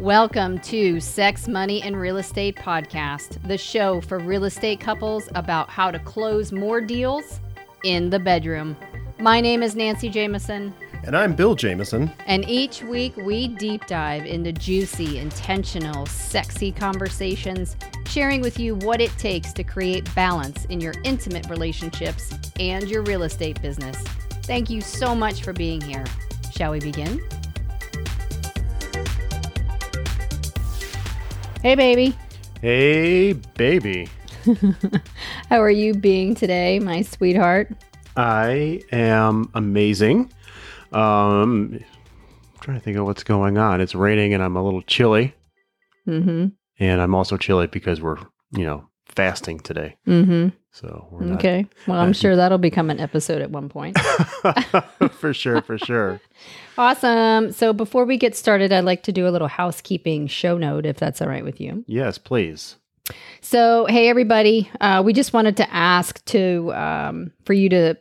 Welcome to Sex, Money, and Real Estate Podcast, the show for real estate couples about how to close more deals in the bedroom. My name is Nancy Jameson, And I'm Bill Jameson. and each week we deep dive into juicy, intentional, sexy conversations, sharing with you what it takes to create balance in your intimate relationships and your real estate business. Thank you so much for being here. Shall we begin? Hey, baby. Hey, baby. How are you being today, my sweetheart? I am amazing. Um, I'm trying to think of what's going on. It's raining and I'm a little chilly. Mm And I'm also chilly because we're, you know, fasting today. hmm. So we're not. Okay. Well, I'm sure that'll become an episode at one point. for sure, for sure. awesome. So before we get started, I'd like to do a little housekeeping show note, if that's all right with you. Yes, please. So, hey everybody, uh, we just wanted to ask to um, for you to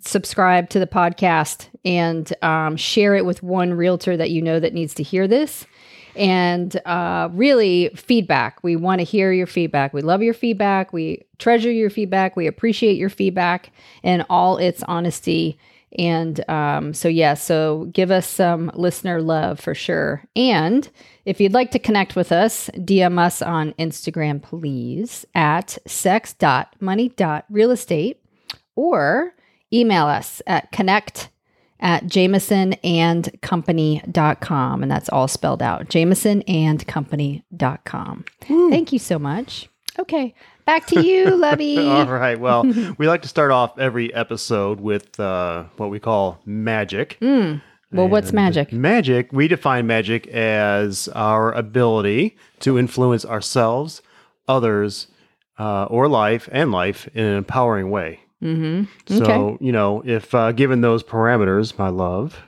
subscribe to the podcast and um, share it with one realtor that you know that needs to hear this. And uh, really, feedback. We want to hear your feedback. We love your feedback. We treasure your feedback. We appreciate your feedback and all its honesty. And um, so, yeah, so give us some listener love for sure. And if you'd like to connect with us, DM us on Instagram, please, at sex.money.realestate or email us at connect at jamesonandcompany.com. And that's all spelled out jamesonandcompany.com. Thank you so much. Okay, back to you, Lovey. All right. Well, we like to start off every episode with uh, what we call magic. Mm. Well, what's magic? Magic, we define magic as our ability to influence ourselves, others, uh, or life and life in an empowering way. Mm-hmm. So, Okay. you know, if uh, given those parameters, my love,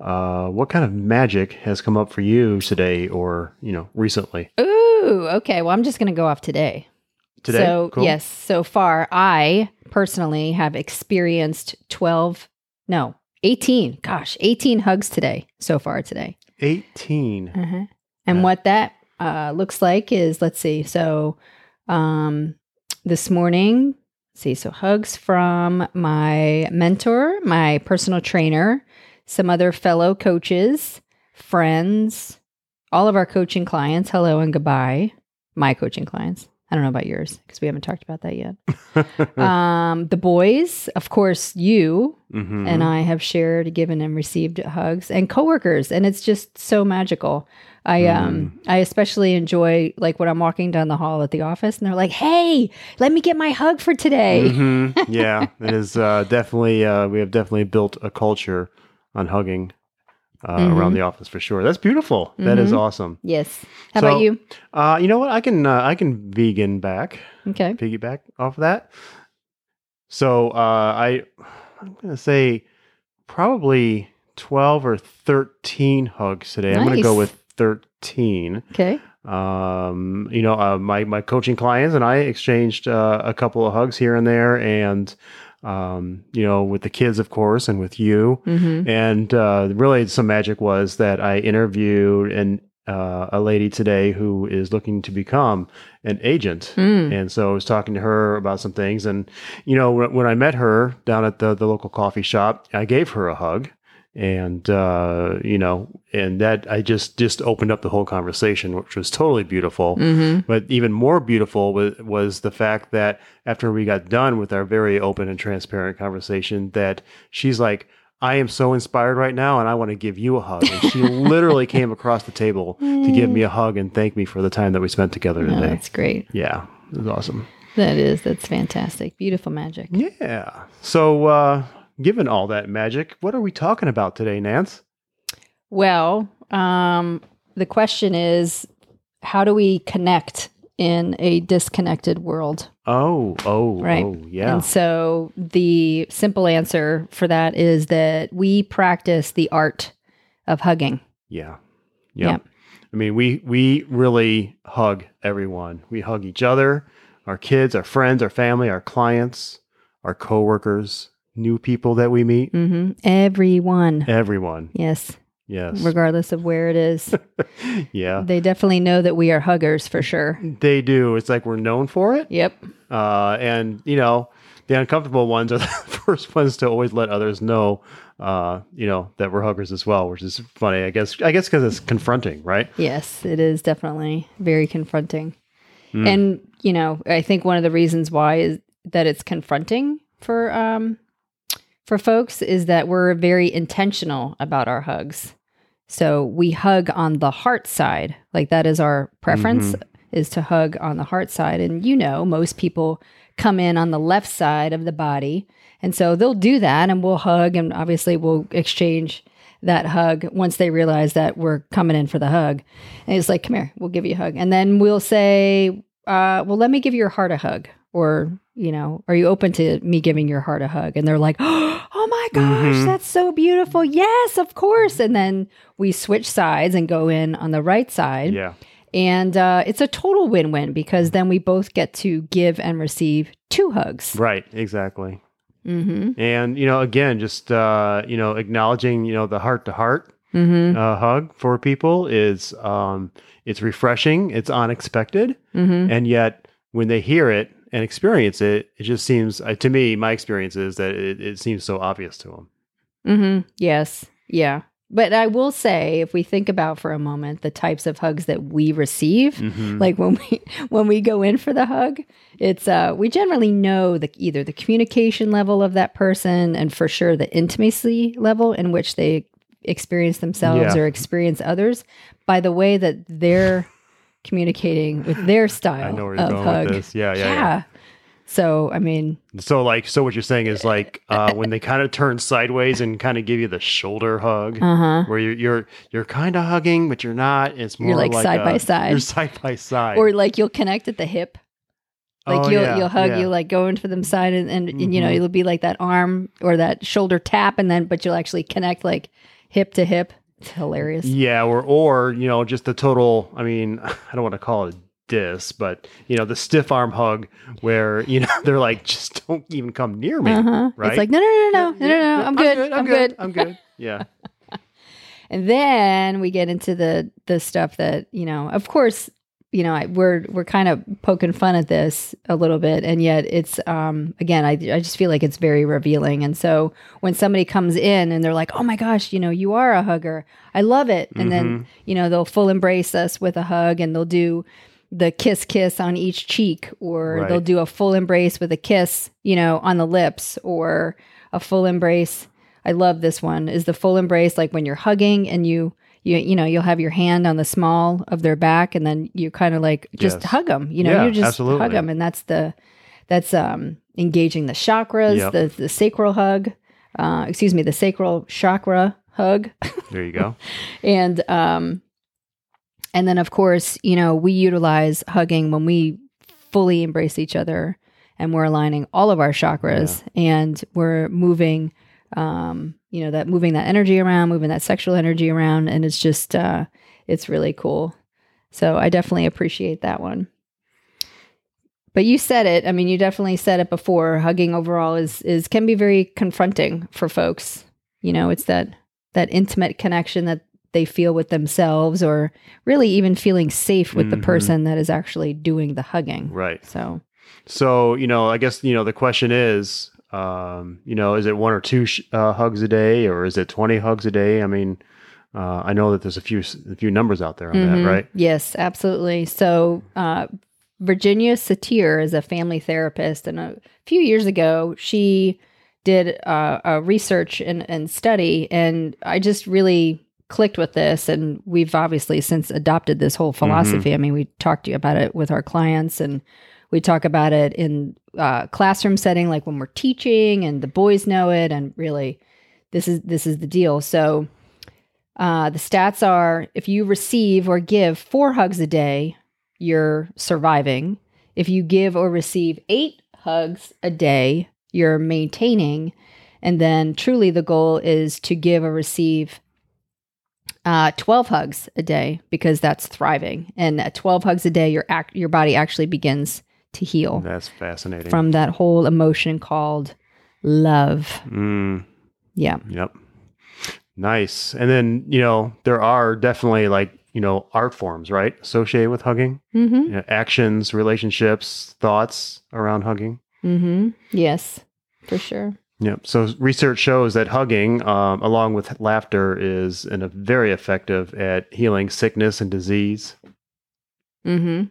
uh, what kind of magic has come up for you today or, you know, recently? Ooh, okay. Well, I'm just going to go off today. Today? So, Cool. yes, so far, I personally have experienced 12, no, 18, gosh, 18 hugs today, so far today. 18. Uh-huh. And Yeah. what that uh, looks like is, let's see, so um, this morning, see, so hugs from my mentor, my personal trainer, some other fellow coaches, friends, all of our coaching clients. Hello and goodbye. My coaching clients. I don't know about yours because we haven't talked about that yet. um, the boys, of course, you Mhm. and I have shared, given, and received hugs, and coworkers, and it's just so magical. I um I especially enjoy like when I'm walking down the hall at the office, and they're like, "Hey, let me get my hug for today." Mhm. Yeah, it is uh, definitely, uh, we have definitely built a culture on hugging uh, Mhm. around the office for sure. That's beautiful. That is Mhm. awesome. Yes. How So- about you? Uh, you know what? I can, uh, I can vegan back. Okay. piggyback off of that. So uh, I, I'm gonna say probably twelve or thirteen hugs today. I'm gonna go with thirteen. Okay. Um, you know, uh, my my coaching clients and I exchanged uh, a couple of hugs here and there, and um, you know, with the kids, of course, and with you. Mm-hmm. And uh, really, some magic was that I interviewed an uh, a lady today who is looking to become an agent. Mm. And so I was talking to her about some things. And, you know, when, when I met her down at the, the local coffee shop, I gave her a hug. And, uh, you know, and that I just, just opened up the whole conversation, which was totally beautiful. Mm-hmm. But even more beautiful was, was the fact that after we got done with our very open and transparent conversation, that she's like, I am so inspired right now and I want to give you a hug. And she literally came across the table to give me a hug and thank me for the time that we spent together Oh, today. that's great. Yeah, it was awesome. That is. That's fantastic. Beautiful magic. Yeah. So, uh, given all that magic, what are we talking about today, Nance? Well, um, the question is, how do we connect in a disconnected world? Oh, oh, Right. oh, yeah. And so the simple answer for that is that we practice the art of hugging. Yeah. Yeah. Yeah. I mean, we we really hug everyone. We hug each other, our kids, our friends, our family, our clients, our coworkers, new people that we meet, hmm Everyone. everyone. Yes. Yes. regardless of where it is. yeah. they definitely know that we are huggers for sure. They do. It's like we're known for it. Yep. Uh, and, you know, the uncomfortable ones are the first ones to always let others know, uh, you know, that we're huggers as well, which is funny. I guess, I guess because it's confronting, right? Yes, it is definitely very confronting. Mm. And, you know, I think one of the reasons why is that it's confronting for um for folks is that we're very intentional about our hugs. So we hug on the heart side. Like that is our preference is to hug on the heart side. And you know, most people come in on the left side of the body. And so they'll do that and we'll hug and obviously we'll exchange that hug once they realize that we're coming in for the hug. And it's like, come here, we'll give you a hug. And then we'll say, uh, well, let me give your heart a hug. Or, you know, are you open to me giving your heart a hug? And they're like, oh my gosh, Mhm. that's so beautiful. Yes, of course. And then we switch sides and go in on the right side. Yeah. And uh, it's a total win win because then we both get to give and receive two hugs. Right. Exactly. Mm-hmm. And, you know, again, just, uh, you know, acknowledging, you know, the heart to heart Mm-hmm. uh, hug for people is, um, it's refreshing. It's unexpected. Mm-hmm. and yet when they hear it and experience it it just seems uh, to me my experience is that it, it seems so obvious to them Mm-hmm. Yes. Yeah. But I will say, if we think about for a moment the types of hugs that we receive, Mhm. like when we when we go in for the hug, it's uh we generally know the either the communication level of that person and for sure the intimacy level in which they experience themselves Yeah. or experience others by the way that they're communicating with their style i know where you're of going hug. with this yeah, yeah yeah So I mean, so like so what you're saying is like uh, when they kind of turn sideways and kind of give you the shoulder hug uh huh. where you're you're you're kind of hugging but you're not it's more You're, like, side a- by side. you're side by side Or like you'll connect at the hip. Like Oh, you'll yeah, you'll hug, yeah. you'll like go into them side and, and, and, you know, Mhm. it'll be like that arm or that shoulder tap and then but you'll actually connect like hip to hip. It's hilarious. Yeah, or or you know, just the total. I mean, I don't want to call it a diss, but you know, the stiff arm hug where you know they're like, just don't even come near me. Uh-huh. right? It's like, no, no, no, no, no, no, no, I'm good. I'm, good. I'm good. Yeah. And then we get into the the stuff that you know. Of course, you know I, we're we're kind of poking fun at this a little bit, and yet it's um again I I just feel like it's very revealing. And so when somebody comes in and they're like, oh my gosh, you know you are a hugger, I love it, and then you know they'll full embrace us with a hug, and they'll do the kiss kiss on each cheek or Right. they'll do a full embrace with a kiss you know on the lips or a full embrace i love this one is the full embrace like when you're hugging and you you you know you'll have your hand on the small of their back and then you kind of like just Yes. hug them you know Yeah, you just absolutely. hug them and that's the that's um engaging the chakras Yep. the the sacral hug uh excuse me the sacral chakra hug There you go. and um and then of course you know we utilize hugging when we fully embrace each other and we're aligning all of our chakras and we're moving um you know that moving that energy around moving that sexual energy around and it's just uh it's really cool so i definitely appreciate that one but you said it i mean you definitely said it before hugging overall is is can be very confronting for folks you know it's that that intimate connection that they feel with themselves or really even feeling safe with the Mhm. person that is actually doing the hugging Right. so So, you know, I guess, you know, the question is, um, you know, is it one or two sh- uh, hugs a day or is it 20 hugs a day? I mean, uh, I know that there's a few, a few numbers out there on Mhm. that, right? Yes, absolutely. So, uh, Virginia Satir is a family therapist, and a few years ago, she did uh, a research and, and study, and I just really clicked with this. And we've obviously since adopted this whole philosophy. I mean, we talked to you about it with our clients, and we talk about it in uh, classroom setting, like when we're teaching, and the boys know it, and really, this is this is the deal. So. Uh, the stats are if you receive or give four hugs a day, you're surviving. If you give or receive eight hugs a day, you're maintaining. And then truly the goal is to give or receive uh, 12 hugs a day because that's thriving. And at 12 hugs a day, your, act, your body actually begins to heal That's fascinating. from that whole emotion called love. mm, Yeah. yep. Nice. And then, you know, there are definitely like, you know, art forms, right? Associated with hugging, Mm-hmm. you know, actions, relationships, thoughts around hugging. Mm-hmm. Yes, for sure. Yep. So research shows that hugging, um, along with laughter, is an, a very effective at healing sickness and disease. Mm-hmm.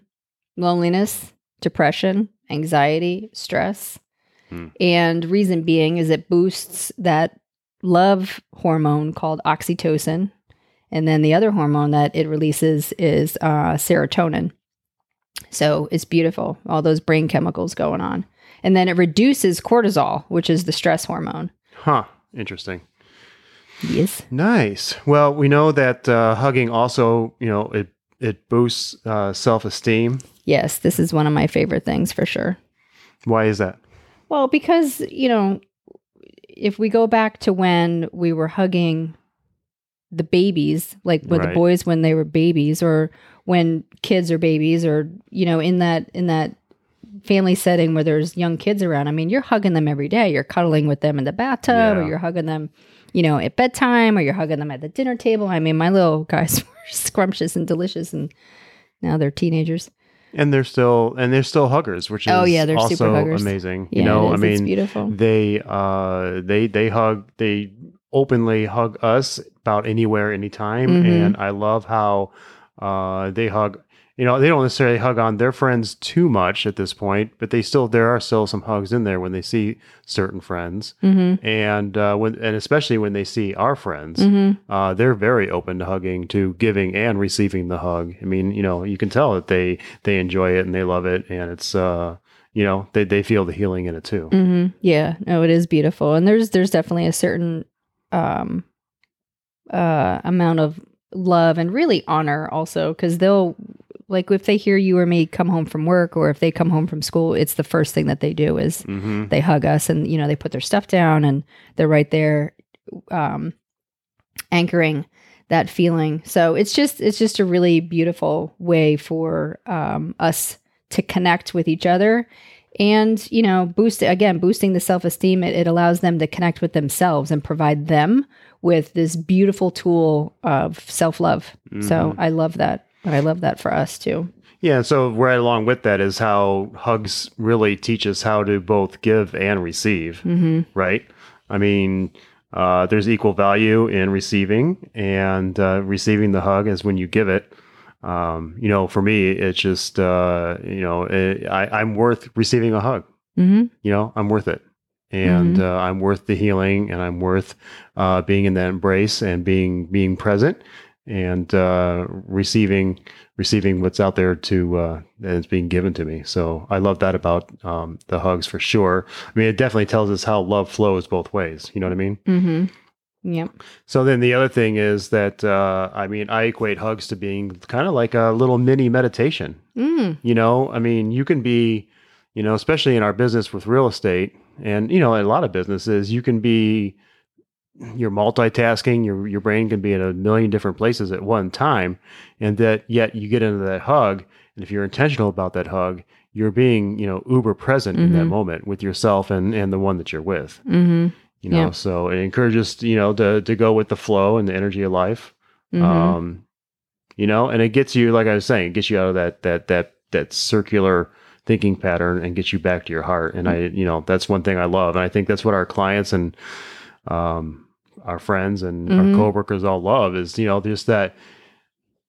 Loneliness, depression, anxiety, stress. Hmm. And reason being is it boosts that love hormone called oxytocin. And then the other hormone that it releases is uh, serotonin. So it's beautiful, all those brain chemicals going on. And then it reduces cortisol, which is the stress hormone. Huh. Interesting. Yes. Nice. Well, we know that uh, hugging also, you know, it it boosts uh, self esteem. Yes, this is one of my favorite things for sure. Why is that? Well, because, you know, if we go back to when we were hugging the babies, like with Right. the boys when they were babies or when kids are babies or, you know, in that in that family setting where there's young kids around, I mean, you're hugging them every day. You're cuddling with them in the bathtub or you're hugging them, you know, at bedtime or you're hugging them at the dinner table. I mean, my little guys were scrumptious and delicious and now they're teenagers. And they're still and they're still huggers, which is Oh, yeah, they're super also huggers. amazing. Yeah, you know. I it's mean, beautiful. they uh they they hug they openly hug us about anywhere anytime Mhm. and i love how uh they hug you know they don't necessarily hug on their friends too much at this point but they still there are still some hugs in there when they see certain friends Mm-hmm. and uh when and especially when they see our friends Mm-hmm. uh, they're very open to hugging, to giving and receiving the hug. I mean, you know, you can tell that they they enjoy it and they love it, and it's uh, you know, they they feel the healing in it too. hmm Yeah, no, it is beautiful, and there's there's definitely a certain um, uh, amount of love and really honor also because they'll like if they hear you or me come home from work or if they come home from school, it's the first thing that they do is hmm they hug us and you know they put their stuff down and they're right there um, anchoring that feeling. So it's just it's just a really beautiful way for um, us to connect with each other and you know boost again boosting the self-esteem it, it allows them to connect with themselves and provide them with this beautiful tool of self-love. So i love that i love that for us too Yeah. and So right along with that is how hugs really teach us how to both give and receive. mm-hmm. Right. I mean. Uh, there's equal value in receiving, and uh, receiving the hug is when you give it. Um, you know, for me, it's just uh, you know, it, I, I'm worth receiving a hug. Mm-hmm. you know, I'm worth it. And Mhm. uh, I'm worth the healing and I'm worth uh, being in that embrace and being being present and uh, receiving receiving what's out there to uh, and it's being given to me. So I love that about um, the hugs for sure. I mean, it definitely tells us how love flows both ways. You know what I mean? Mm-hmm. Yep. So then the other thing is that uh, I mean, I equate hugs to being kind of like a little mini meditation. Mm. You know, I mean, you can be, you know, especially in our business with real estate and, you know, in a lot of businesses, you can be, you're multitasking, your, your brain can be in a million different places at one time. And that yet you get into that hug. And if you're intentional about that hug, you're being, you know, uber present in that Mhm. moment with yourself and, and the one that you're with, Mm-hmm. you know? Yeah. So it encourages, you know, to, to go with the flow and the energy of life Mm-hmm. um you know and it gets you like i was saying it gets you out of that that that that circular thinking pattern and gets you back to your heart and i you know that's one thing i love and i think that's what our clients and um our friends and Mhm. our coworkers all love is you know just that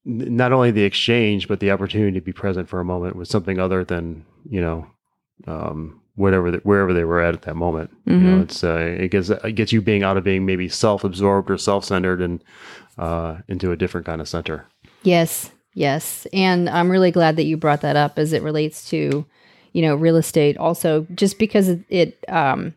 not only the exchange but the opportunity to be present for a moment with something other than you know um whatever the, wherever they were at at that moment you know Mhm. it's uh, it gets it gets you being out of being maybe self-absorbed or self-centered and uh into a different kind of center Yes, yes. And I'm really glad that you brought that up as it relates to, you know, real estate also just because it, it um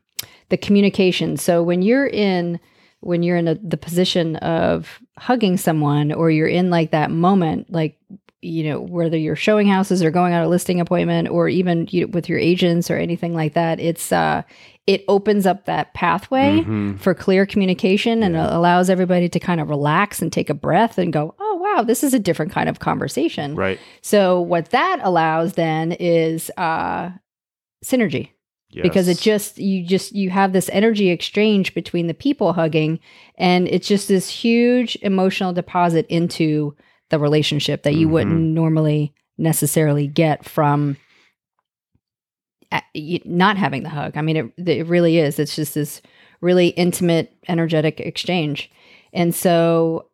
the communication. So when you're in when you're in a, the position of hugging someone or you're in like that moment like you know whether you're showing houses or going on a listing appointment or even you with your agents or anything like that it's uh it opens up that pathway Mhm. for clear communication and Yeah. allows everybody to kind of relax and take a breath and go, oh, wow, this is a different kind of conversation. right So, what that allows then is uh, synergy. Because it just you just you have this energy exchange between the people hugging and it's just this huge emotional deposit into the relationship that you wouldn't Mhm. normally necessarily get from not having the hug. I mean it it really is. It's just this really intimate energetic exchange. And so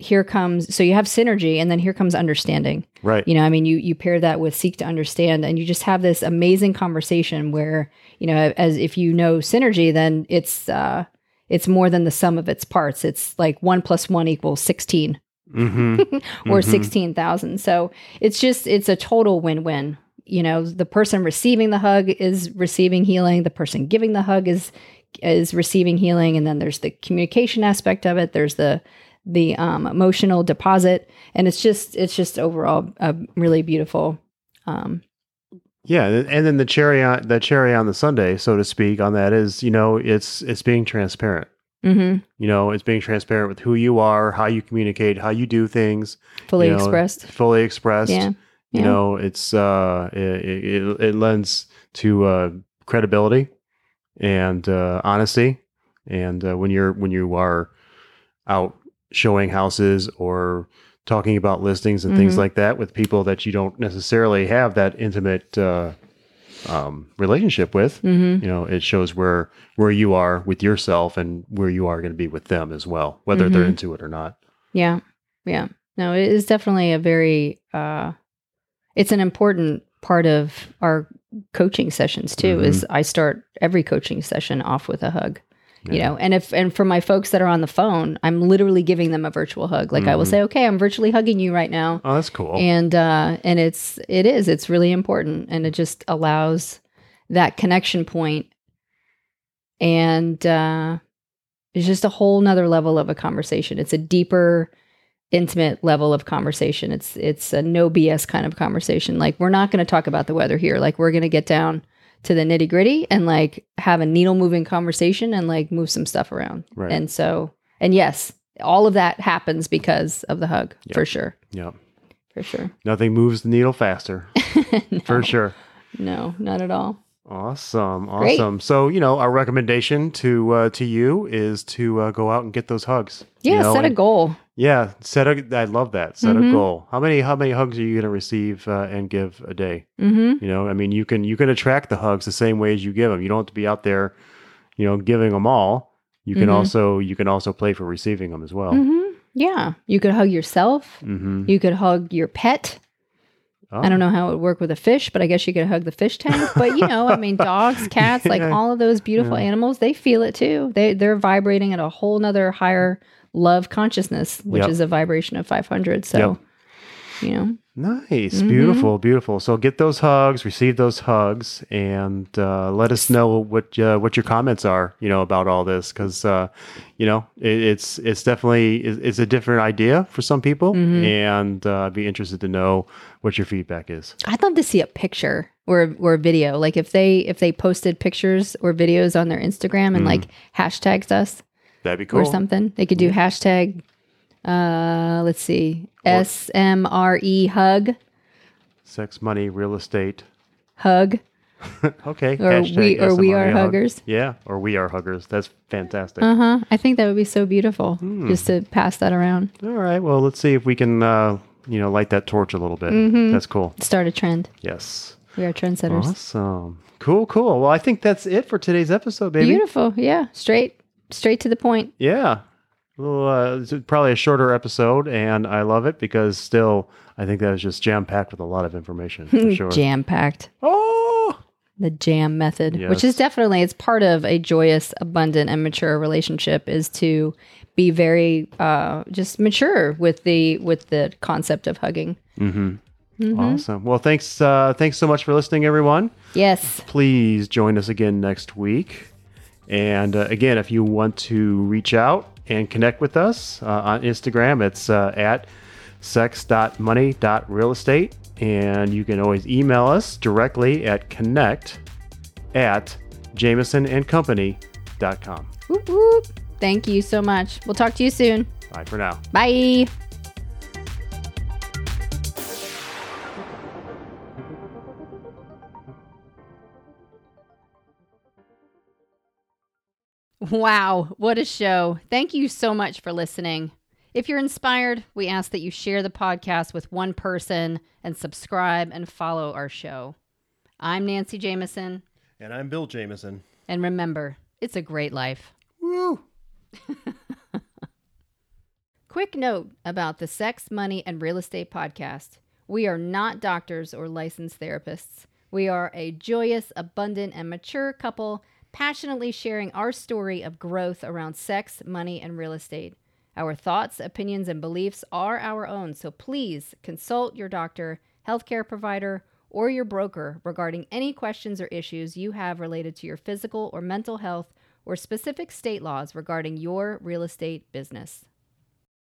here comes so you have synergy and then here comes understanding. Right. you know i mean you you pair that with seek to understand and you just have this amazing conversation where you know as if you know synergy then it's uh it's more than the sum of its parts. It's like one plus one equals 16 hmm or Mhm. 16,000 so it's just it's a total win-win. You know the person receiving the hug is receiving healing. The person giving the hug is is receiving healing. And then there's the communication aspect of it. There's the the um, emotional deposit and it's just it's just overall a really beautiful um Yeah, and then the cherry on the cherry on the sundae, so to speak, on that is you know it's it's being transparent. mhm, You know, it's being transparent with who you are, how you communicate, how you do things, fully you know, expressed fully expressed. yeah You yeah. know, it's uh, it, it, it lends to uh, credibility and uh, honesty. And uh, when you're when you are out showing houses or talking about listings and things Mhm. like that with people that you don't necessarily have that intimate uh, um, relationship with, hmm you know, it shows where where you are with yourself and where you are going to be with them as well, whether they're Mhm. into it or not. Yeah. Yeah. No, it is definitely a very uh it's an important part of our coaching sessions too is I start every coaching session off with a hug. You Yeah. know, and if and for my folks that are on the phone, I'm literally giving them a virtual hug. Like I will Mhm. say, "Okay, I'm virtually hugging you right now." Oh, that's cool. And uh and it's it is it's really important and it just allows that connection point and uh it's just a whole nother level of a conversation. It's a deeper intimate level of conversation. It's it's a no BS kind of conversation. Like we're not going to talk about the weather here. Like we're going to get down to the nitty gritty and like have a needle moving conversation and like move some stuff around. Right. And so, and yes, all of that happens because of the hug Yep. for sure. yeah. For sure. Nothing moves the needle faster, no, for sure. No, not at all. Awesome, Great. awesome. So you know, our recommendation to uh, to you is to uh, go out and get those hugs. you Yeah, know, set a goal. Yeah, set a. I love that. Set Mhm. a goal. How many how many hugs are you going to receive uh, and give a day? Mm-hmm. You know, I mean, you can you can attract the hugs the same way as you give them. You don't have to be out there, you know, giving them all. You can Mhm. also you can also play for receiving them as well. Mm-hmm. Yeah. You could hug yourself. Mm-hmm. You could hug your pet. I don't oh. know how it would work with a fish, but I guess you could hug the fish tank. But you know, I mean, dogs, cats, like all of those beautiful Yeah. animals, they feel it too. They they're vibrating at a whole nother higher love consciousness, which Yep. is a vibration of 500. So, you know, Nice, Mhm. beautiful, beautiful. So get those hugs, receive those hugs, and uh, let us know what uh, what your comments are. You know about all this because uh, you know it, it's it's definitely it's, it's a different idea for some people, Mhm. and uh, I'd be interested to know what your feedback is. I'd love to see a picture or or a video. Like if they if they posted pictures or videos on their Instagram and Mhm. like hashtags us That'd be cool. or something, they could do hashtag. Uh, let's see, S M R E hug Sex, money, real estate. hug okay. or hashtag we or we are hug. huggers. Yeah, or we are huggers. That's fantastic. Uh huh. I think that would be so beautiful Hmm. just to pass that around. All right. Well, let's see if we can uh, you know light that torch a little bit. Mhm. That's cool. Start a trend. Yes. We are trendsetters. Awesome. Cool, cool. Well, I think that's it for today's episode, baby. Beautiful. Yeah. Straight, straight to the point. Yeah. Well, uh, it's probably a shorter episode, and I love it because still, I think that was just jam packed with a lot of information for sure. Jam packed. Oh, The jam method, which is definitely it's part of a joyous, abundant, and mature relationship, is to be very uh, just mature with the with the concept of hugging. mm-hmm. Mhm. awesome. Well, thanks, uh, thanks so much for listening, everyone. Yes. Please join us again next week. And uh, again, if you want to reach out and connect with us uh, on Instagram, it's uh, at sex.money.realestate. And you can always email us directly at connect at jamesonandcompany.com. Whoop, whoop. Thank you so much. We'll talk to you soon. Bye for now. Bye. Wow, what a show. Thank you so much for listening. If you're inspired, we ask that you share the podcast with one person and subscribe and follow our show. I'm Nancy Jameson, And I'm Bill Jameson. and remember, it's a great life. Woo! Quick note about the Sex, Money, and Real Estate podcast. We are not doctors or licensed therapists. We are a joyous, abundant, and mature couple passionately sharing our story of growth around sex, money, and real estate. Our thoughts, opinions, and beliefs are our own, so please consult your doctor, healthcare provider, or your broker regarding any questions or issues you have related to your physical or mental health or specific state laws regarding your real estate business.